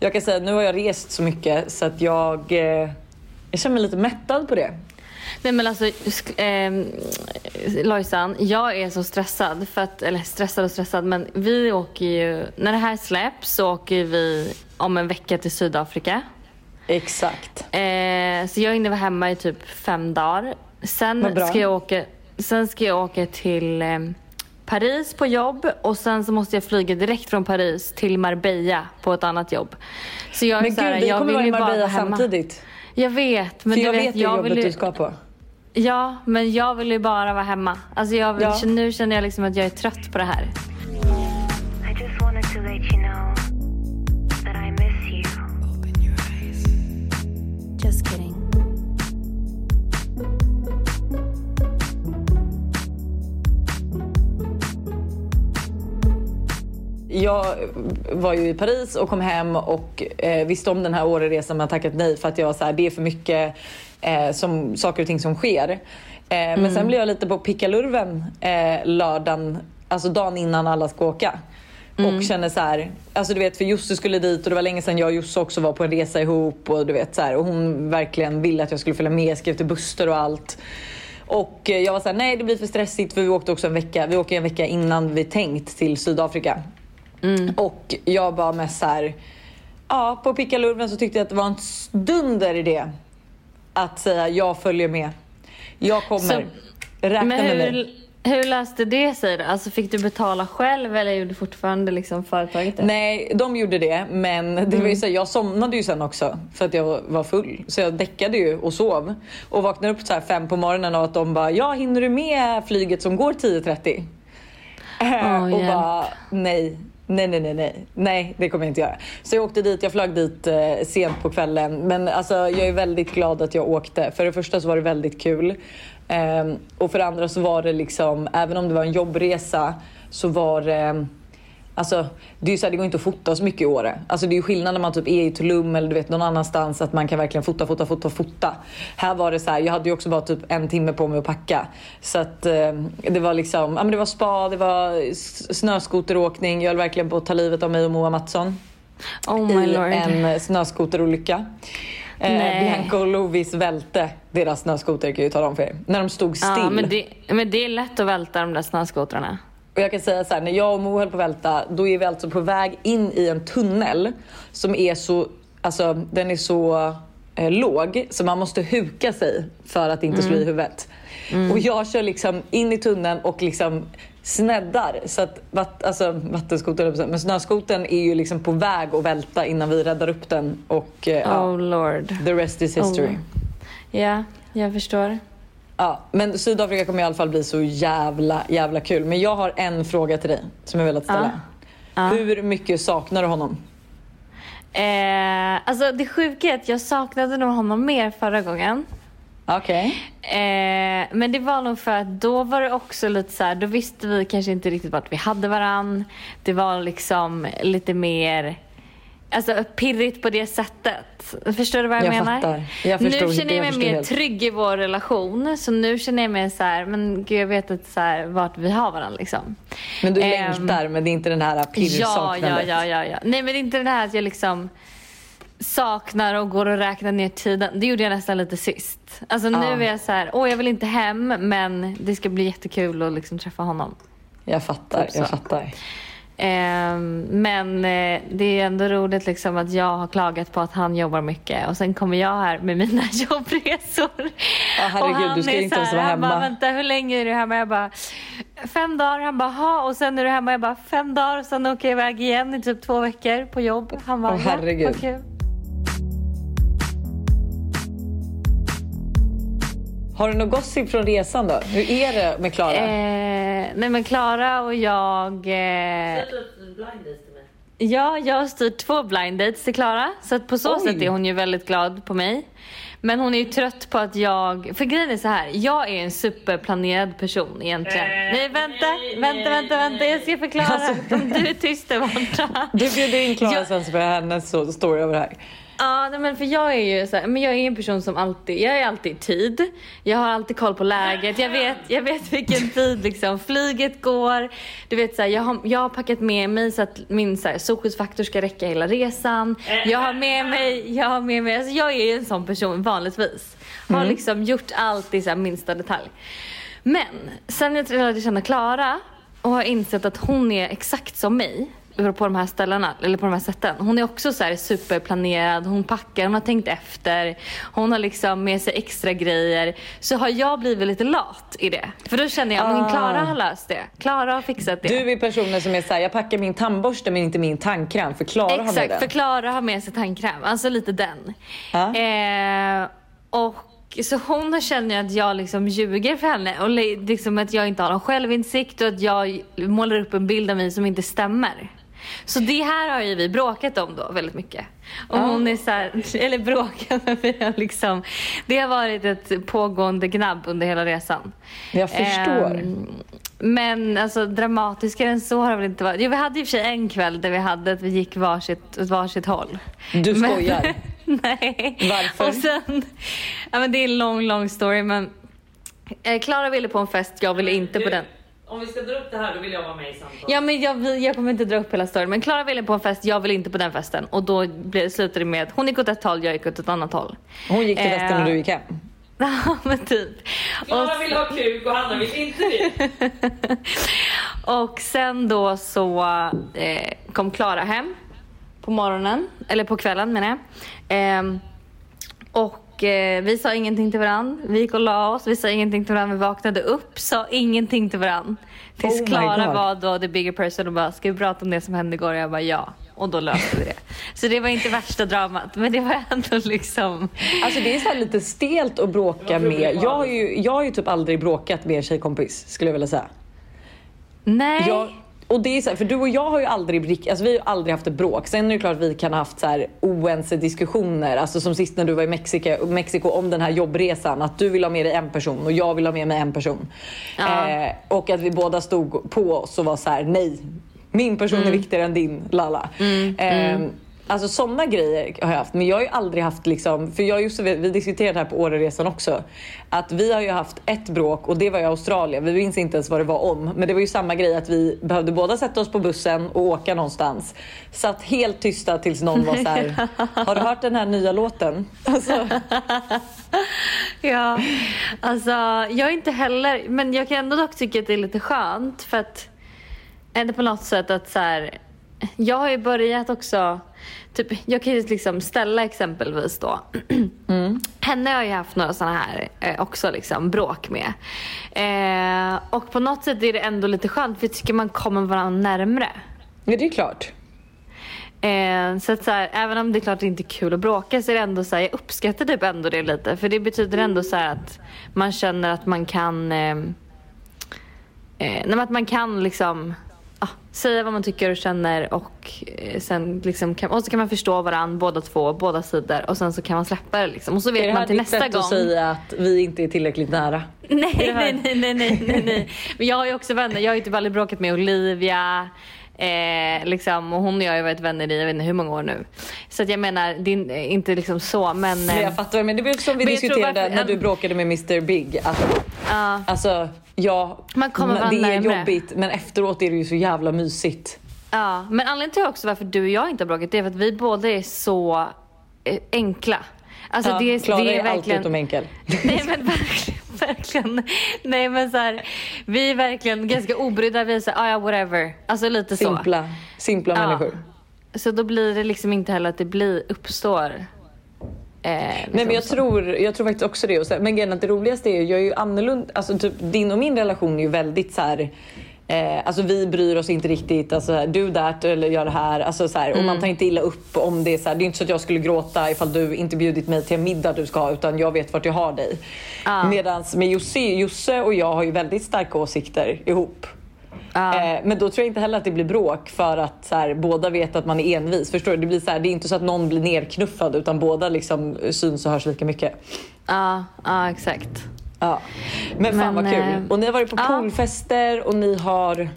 jag kan säga nu har jag rest så mycket så att jag, eh, jag känner mig lite mättad på det. Nej men alltså eh, Lojsan, jag är så stressad. För att, eller stressad och stressad men vi åker ju, när det här släpps så åker vi om en vecka till Sydafrika. Exakt. Eh, så jag hinner vara hemma i typ fem dagar. Sen ska jag åka, sen ska jag åka till eh, Paris på jobb och sen så måste jag flyga direkt från Paris till Marbella på ett annat jobb. Så jag, men gud, vi kommer vara i Marbella samtidigt. Jag vet. Men För jag vet, vet jag jobbet ju... du ska på. Ja, men jag vill ju bara vara hemma. Alltså jag vill, ja. Nu känner jag liksom att jag är trött på det här. Jag var ju i Paris och kom hem och eh, visste om den här Åreresan men tackat nej för att jag så här, det är för mycket eh, som, saker och ting som sker. Eh, mm. Men sen blev jag lite på pickalurven eh, lördagen, alltså dagen innan alla ska åka. Mm. Och känner så här, alltså du vet för Josse skulle dit och det var länge sedan jag och Josse också var på en resa ihop och du vet så här, och hon verkligen ville att jag skulle följa med, skrev till Buster och allt. Och eh, jag var såhär, nej det blir för stressigt för vi åkte också en vecka, vi åker en vecka innan vi tänkt till Sydafrika. Mm. Och jag bara med så här, ja på pickalurven så tyckte jag att det var en dunder idé att säga jag följer med. Jag kommer. Så, Räkna hur, med mig. Hur löste det sig? Alltså fick du betala själv eller gjorde fortfarande liksom företaget det? Nej, de gjorde det. Men det mm. var ju så, jag somnade ju sen också för att jag var full. Så jag däckade ju och sov. Och vaknade upp så här fem på morgonen och att de bara, ja hinner du med flyget som går 10.30? Oh, och hjälp. bara, nej, Nej, nej, nej, nej. Nej, det kommer jag inte göra. Så jag åkte dit, jag flög dit eh, sent på kvällen. Men alltså, jag är väldigt glad att jag åkte. För det första så var det väldigt kul. Eh, och för det andra så var det liksom, även om det var en jobbresa, så var det Alltså, det, är så här, det går inte att fota så mycket i Åre. Alltså, det är ju skillnad när man typ är i Tulum eller du vet, någon annanstans att man kan verkligen fota, fota, fota, fota. Här var det så här, jag hade ju också bara typ en timme på mig att packa. Så att eh, det var liksom, ja men det var spa, det var snöskoteråkning. Jag höll verkligen på att ta livet av mig och Moa Mattsson. Oh I lord. en snöskoterolycka. Eh, Bianca och Lovis välte deras snöskoter kan jag ju tala om för er. När de stod still. Ja, men, det, men det är lätt att välta de där snöskotrarna. Och jag kan säga så här, när jag och Mo höll på att välta, då är vi alltså på väg in i en tunnel som är så, alltså den är så eh, låg så man måste huka sig för att inte slå i mm. huvudet. Mm. Och jag kör liksom in i tunneln och liksom sneddar. Så att vatt, alltså, vattenskotern, men snöskoten är ju liksom på väg att välta innan vi räddar upp den. Och eh, oh, ja, Lord. the rest is history. Oh. Ja, jag förstår. Ja, men Sydafrika kommer i alla fall bli så jävla, jävla kul. Men jag har en fråga till dig som jag vill att ställa. Ja. Hur mycket saknar du honom? Eh, alltså det sjuka är att jag saknade nog honom mer förra gången. Okej. Okay. Eh, men det var nog för att då var det också lite så här, då visste vi kanske inte riktigt vart vi hade varann. Det var liksom lite mer alltså, pirrigt på det sättet. Förstår du vad jag, jag menar? Fattar. Jag förstår, nu känner jag mig mer helt. trygg i vår relation. Så nu känner jag mig så här, men gud jag vet inte så här, vart vi har varandra liksom. Men du um, längtar men det är inte den här pirrsaknandet? Ja, ja, ja, ja. Nej men det är inte det här att jag liksom saknar och går och räknar ner tiden. Det gjorde jag nästan lite sist. Alltså nu ja. är jag så här, åh jag vill inte hem men det ska bli jättekul att liksom träffa honom. Jag fattar, typ jag fattar. Ehm, men eh, det är ändå roligt liksom att jag har klagat på att han jobbar mycket och sen kommer jag här med mina jobbresor. Ja, herregud, och han du ska inte ens vara hemma. Han bara, vänta hur länge är du hemma? Jag bara, fem dagar. Han bara, ha och sen är du hemma. Jag bara, fem dagar och sen åker jag iväg igen i typ två veckor på jobb. Han bara, oh, herregud. Ja, okay. Har du något gossip från resan då? Hur är det med Klara? Eh, nej men Klara och jag... Eh... Ja, jag har styrt två blind dates till Klara. Så att på så Oj. sätt är hon ju väldigt glad på mig. Men hon är ju trött på att jag... För grejen är så här, jag är en superplanerad person egentligen. Äh, nej, vänta, nej, vänta, vänta, vänta, jag ska förklara. Alltså, du är tyst där borta. Du bjuder in Klara jag... sen så får jag hennes story över det här. Ja, nej, men för jag är ju så här, men jag är en person som alltid, jag är alltid i tid. Jag har alltid koll på läget. Jag vet, jag vet vilken tid liksom flyget går. Du vet så här, jag, har, jag har packat med mig så att min så här, solskyddsfaktor ska räcka hela resan. Jag har med mig, jag har med mig, alltså jag är en sån person vanligtvis. Har mm. liksom gjort allt i så minsta detalj. Men sen jag lärde känna Klara och har insett att hon är exakt som mig på de här ställena, eller på de här sätten. Hon är också så superplanerad, hon packar, hon har tänkt efter. Hon har liksom med sig extra grejer. Så har jag blivit lite lat i det. För då känner jag, att Klara har löst det. Klara har fixat det. Du är personen som är såhär, jag packar min tandborste men inte min tandkräm för Klara har med den. Exakt, för Klara har med sig tandkräm. Alltså lite den. Ah. Eh, och så hon känner att jag liksom ljuger för henne och liksom att jag inte har någon självinsikt och att jag målar upp en bild av mig som inte stämmer. Så det här har ju vi bråkat om då väldigt mycket. Och ja. hon är så här, eller bråkat, men vi har liksom, det har varit ett pågående gnabb under hela resan. Jag förstår. Um, men alltså dramatiskare än så har det väl inte varit. Jo vi hade i och för sig en kväll där vi hade att vi gick varsitt, åt varsitt håll. Du skojar? Men, nej. Varför? Och sen, ja men det är en lång, lång story men eh, Klara ville på en fest, jag ville inte på den. Om vi ska dra upp det här då vill jag vara med i samtalet. Ja men jag, jag kommer inte dra upp hela storyn. Men Klara ville på en fest, jag vill inte på den festen. Och då slutade det med att hon gick åt ett håll, jag gick åt ett annat håll. Hon gick till festen och du gick hem? Ja men typ. Klara vill ha kuk och Hanna vill inte det. och sen då så eh, kom Klara hem på morgonen, eller på kvällen menar jag. Eh, och eh, vi sa ingenting till varandra. Vi gick och la oss, vi sa ingenting till varandra. Vi vaknade upp, sa ingenting till varandra. Tills oh Klara var då the bigger person och bara, ska vi prata om det som hände igår? Och jag bara ja. Och då löste vi det. Så det var inte värsta dramat, men det var ändå liksom... Alltså det är så lite stelt att bråka med. Jag har, ju, jag har ju typ aldrig bråkat med en tjejkompis, skulle jag vilja säga. Nej. Jag, och det är så här, för du och jag har ju aldrig, alltså vi har aldrig haft ett bråk. Sen är det klart att vi kan ha haft så här oense diskussioner. Alltså som sist när du var i Mexiko, Mexiko om den här jobbresan. Att du vill ha med dig en person och jag vill ha med mig en person. Ja. Eh, och att vi båda stod på oss och var så här: nej. Min person mm. är viktigare än din, lala. Mm. Eh, Alltså sådana grejer har jag haft. Men jag har ju aldrig haft liksom, för jag och Josef, vi diskuterade det här på Åreresan också. Att vi har ju haft ett bråk och det var i Australien. Vi minns inte ens vad det var om. Men det var ju samma grej att vi behövde båda sätta oss på bussen och åka någonstans. Satt helt tysta tills någon var så här, har du hört den här nya låten? Alltså. ja, alltså jag är inte heller, men jag kan ändå dock tycka att det är lite skönt för att, ändå på något sätt att så här, jag har ju börjat också typ, jag kan ju liksom ställa exempelvis då. Mm. Henne har jag haft några sådana här eh, också liksom bråk med. Eh, och på något sätt är det ändå lite skönt för jag tycker man kommer varandra närmre. Ja det är klart. Eh, så att så här, även om det är klart det inte är kul att bråka så är det ändå så här, jag uppskattar typ ändå det lite. För det betyder ändå så att man känner att man kan eh, eh, att man kan liksom ah, säga vad man tycker och känner och eh, sen liksom kan, och så kan man förstå varandra båda två, båda sidor och sen så kan man släppa det liksom. Och så vet man till nästa gång. Är det här att säga att vi inte är tillräckligt nära? Nej, nej, nej, nej, nej, nej. Men jag har ju också vänner, jag har ju typ aldrig bråkat med Olivia. Eh, liksom, och hon och jag har varit vänner i jag vet inte hur många år nu. Så att jag menar, det är inte liksom så men... Eh, jag fattar, men det var som vi diskuterade varför, när du bråkade med Mr Big. Att, uh, alltså, ja, man kommer det är jobbigt men efteråt är det ju så jävla mysigt. Ja, men anledningen till också varför du och jag inte har bråkat är för att vi båda är så eh, enkla. Alltså ja, det, Klara det är, är verkligen... allt utom enkel. Nej men verkligen verkligen. Nej men så här, vi är verkligen ganska obrydda. Vi är så ah, ja whatever. Alltså lite så. Simpla, simpla ja. människor. Så då blir det liksom inte heller att det blir, uppstår Eh, liksom Nej men jag tror, jag tror faktiskt också det. Men grejen att det roligaste är, jag är ju annorlunda, alltså typ din och min relation är ju väldigt så här, Eh, alltså vi bryr oss inte riktigt, alltså do that eller gör det här. Alltså, så här, mm. Och man mm. tar inte illa upp om det är så här, Det är inte så att jag skulle gråta ifall du inte bjudit mig till en middag du ska ha utan jag vet vart jag har dig. Ah. Medans med Josse, Josse och jag har ju väldigt starka åsikter ihop. Ah. Eh, men då tror jag inte heller att det blir bråk för att så här, båda vet att man är envis. Förstår du? Det, blir så här, det är inte så att någon blir nerknuffad utan båda liksom syns och hörs lika mycket. Ja, ah, exakt. Ja. Men fan Men, vad kul. Eh, och ni har varit på ja. poolfester och ni har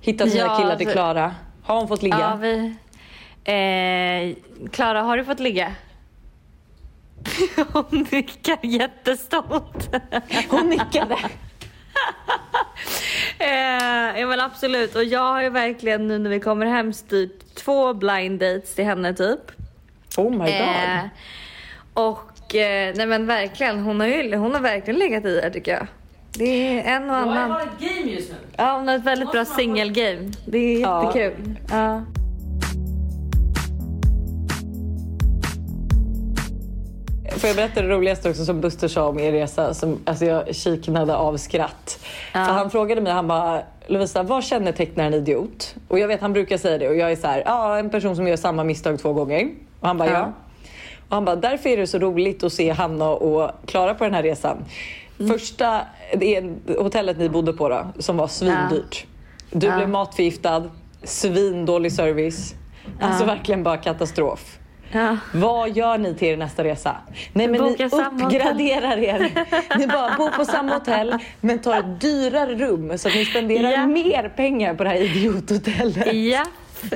hittat nya ja, killar till Klara. Har hon fått ligga? Ja, vi... Eh, Klara, har du fått ligga? Hon nickar jättestolt. Hon nickade. eh, ja men absolut och jag har ju verkligen nu när vi kommer hem styrt två blind dates till henne typ. Oh my god. Eh, och eh, nej men verkligen, hon har, ju, hon har verkligen legat i här tycker jag. Det är en och annan. har ett game just nu. Ja, hon har ett väldigt bra singelgame. Det är jättekul. Ja. Får jag berätta det roligaste också som Buster sa om er resa? Som, alltså jag kiknade av skratt. Ja. För han frågade mig, han bara Lovisa vad kännetecknar en idiot? Och jag vet han brukar säga det och jag är så här, ja en person som gör samma misstag två gånger. Och han bara ja. Ja. Och han bara därför är det så roligt att se Hanna och Klara på den här resan. Mm. Första, det är hotellet ni bodde på då, som var svindyrt. Du Ja. blev matförgiftad, svindålig service. Alltså Ja. verkligen bara katastrof. Ja. Vad gör ni till er nästa resa? Nej men Boka ni uppgraderar er. Ni bara bor på samma hotell men tar ett dyrare rum så att ni spenderar Ja. mer pengar på det här idiothotellet. ja.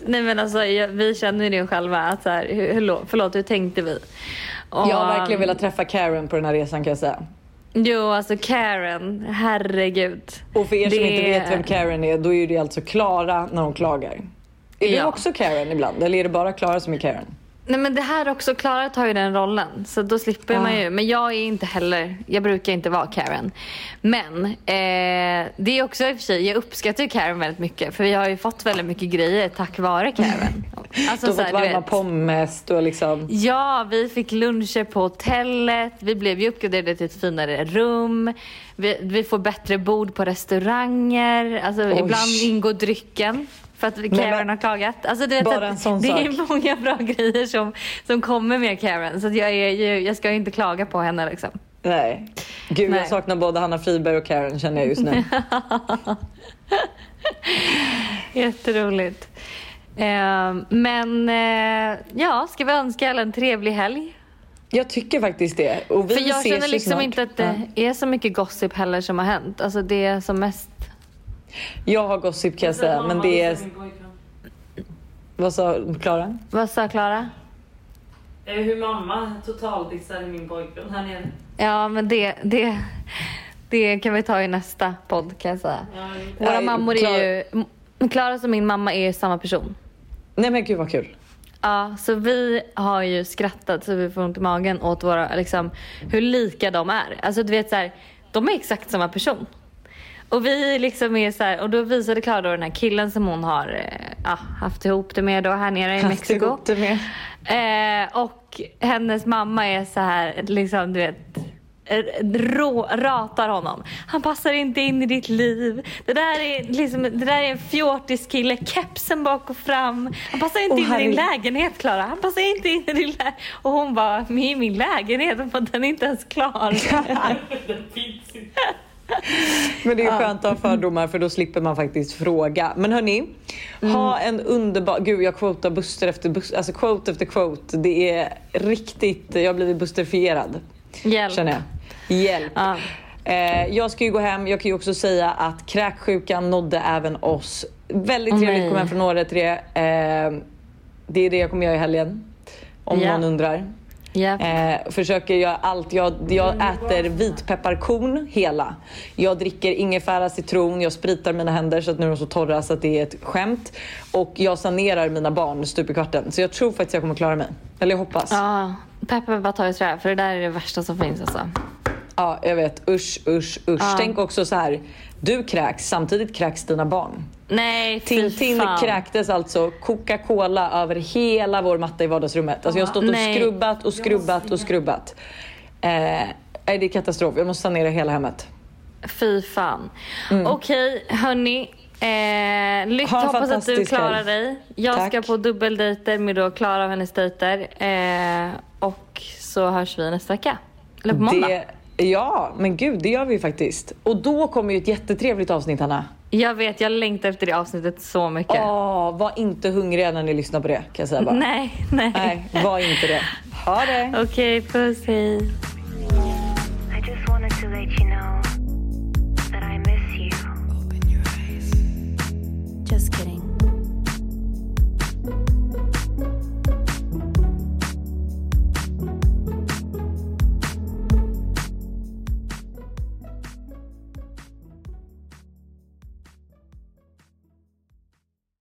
Nej men alltså jag, vi känner ju det själva. Att så här, hur, hur, lå- förlåt, hur tänkte vi? Och, Jag har verkligen velat träffa Karen på den här resan kan jag säga. Jo, alltså Karen. Herregud. Och för er som Det- inte vet vem Karen är, då är det alltså Klara när hon klagar. Är du Ja. också Karen ibland? Eller är det bara Klara som är Karen? Nej men det här också, Klara tar ju den rollen så då slipper Ah. man ju. Men jag är inte heller, jag brukar inte vara Karen. Men eh, det är också i och för sig, jag uppskattar ju Karen väldigt mycket för vi har ju fått väldigt mycket grejer tack vare Karen. Alltså, Du har fått varma pommes, du har liksom... Ja, vi fick luncher på hotellet. Vi blev ju uppgraderade till ett finare rum. Vi, vi får bättre bord på restauranger. Alltså, Oj. ibland ingår drycken. För att Karen har klagat. Alltså, du vet Bara att det sak. är många bra grejer som, som kommer med Karen. Så jag, är ju, jag ska ju inte klaga på henne liksom. Nej. Gud, Nej. jag saknar både Hanna Friberg och Karen känner jag just nu. Jätteroligt. Eh, men eh, ja, ska vi önska alla en trevlig helg? Jag tycker faktiskt det. Och vi För jag ses känner liksom snart. inte att det är så mycket gossip heller som har hänt. Alltså det är som mest Jag har gossip kan jag säga, men det är... Vad sa Klara? Vad sa Klara? Eh, Hur mamma totaldissade min pojkvän här nere. Ja, men det, det, det kan vi ta i nästa podd kan jag säga. Ja, Våra mammor Klara- är ju... Klaras och min mamma är ju samma person. Nej men gud vad kul. Ja, så vi har ju skrattat så vi får ont i magen åt våra, liksom, hur lika de är. Alltså du vet så här, de är exakt samma person. Och vi liksom är så här, och då visade Klara då den här killen som hon har ja, haft ihop det med då här nere i Haft Mexiko. ihop det med. Eh, och hennes mamma är så här, liksom du vet, eh, rå, ratar honom. Han passar inte in i ditt liv. Det där är, liksom, det där är en fjortiskille, kepsen bak och fram. Han passar inte Åh, in i din lägenhet Klara. Han passar inte in i din lägenhet. Och hon bara, i min lägenhet, för den är inte ens klar. Men det är skönt att ha fördomar för då slipper man faktiskt fråga. Men hörni, ha en underbar... Gud jag quotar Buster efter Buster, alltså quote efter quote. Det är riktigt, jag har blivit busterfierad. Hjälp. Känner jag. Hjälp. Ja. Eh, jag ska ju gå hem. Jag kan ju också säga att kräksjukan nådde även oss. Väldigt trevligt att komma hem från året till det. Eh, det är det jag kommer göra i helgen. Om Ja. någon undrar. Japp. Eh, försöker göra allt. Jag, jag äter vitpepparkorn hela. Jag dricker ingefära, citron, jag spritar mina händer så att nu är de så torra så att det är ett skämt. Och jag sanerar mina barn stup i kvarten. Så jag tror faktiskt jag kommer klara mig. Eller jag hoppas. Ja, Ja, peppar bara ta i trä för det där är det värsta som finns alltså. jag vet. Usch, usch, usch. Ja. Tänk också så här. Du kräks, samtidigt kräks dina barn. Nej, Tintin kräktes alltså Coca-Cola över hela vår matta i vardagsrummet. Alltså jag har stått och Nej. skrubbat och skrubbat och skrubbat. Eh, det är katastrof. Jag måste sanera hela hemmet. Fy fan. Mm. Okej, hörni. Eh, lycka, Ha hoppas att du klarar helg. dig. Jag Tack. ska på dubbeldejter med då Klara och hennes dejter. Eh, och så hörs vi nästa vecka. Eller på måndag. Det, ja, men gud, det gör vi faktiskt. Och då kommer ju ett jättetrevligt avsnitt, Hanna. Jag vet, jag längtar efter det avsnittet så mycket. Åh, var inte hungriga när ni lyssnar på det, kan jag säga bara. Nej, nej. Nej, var inte det. Ha det! Okej, puss hej.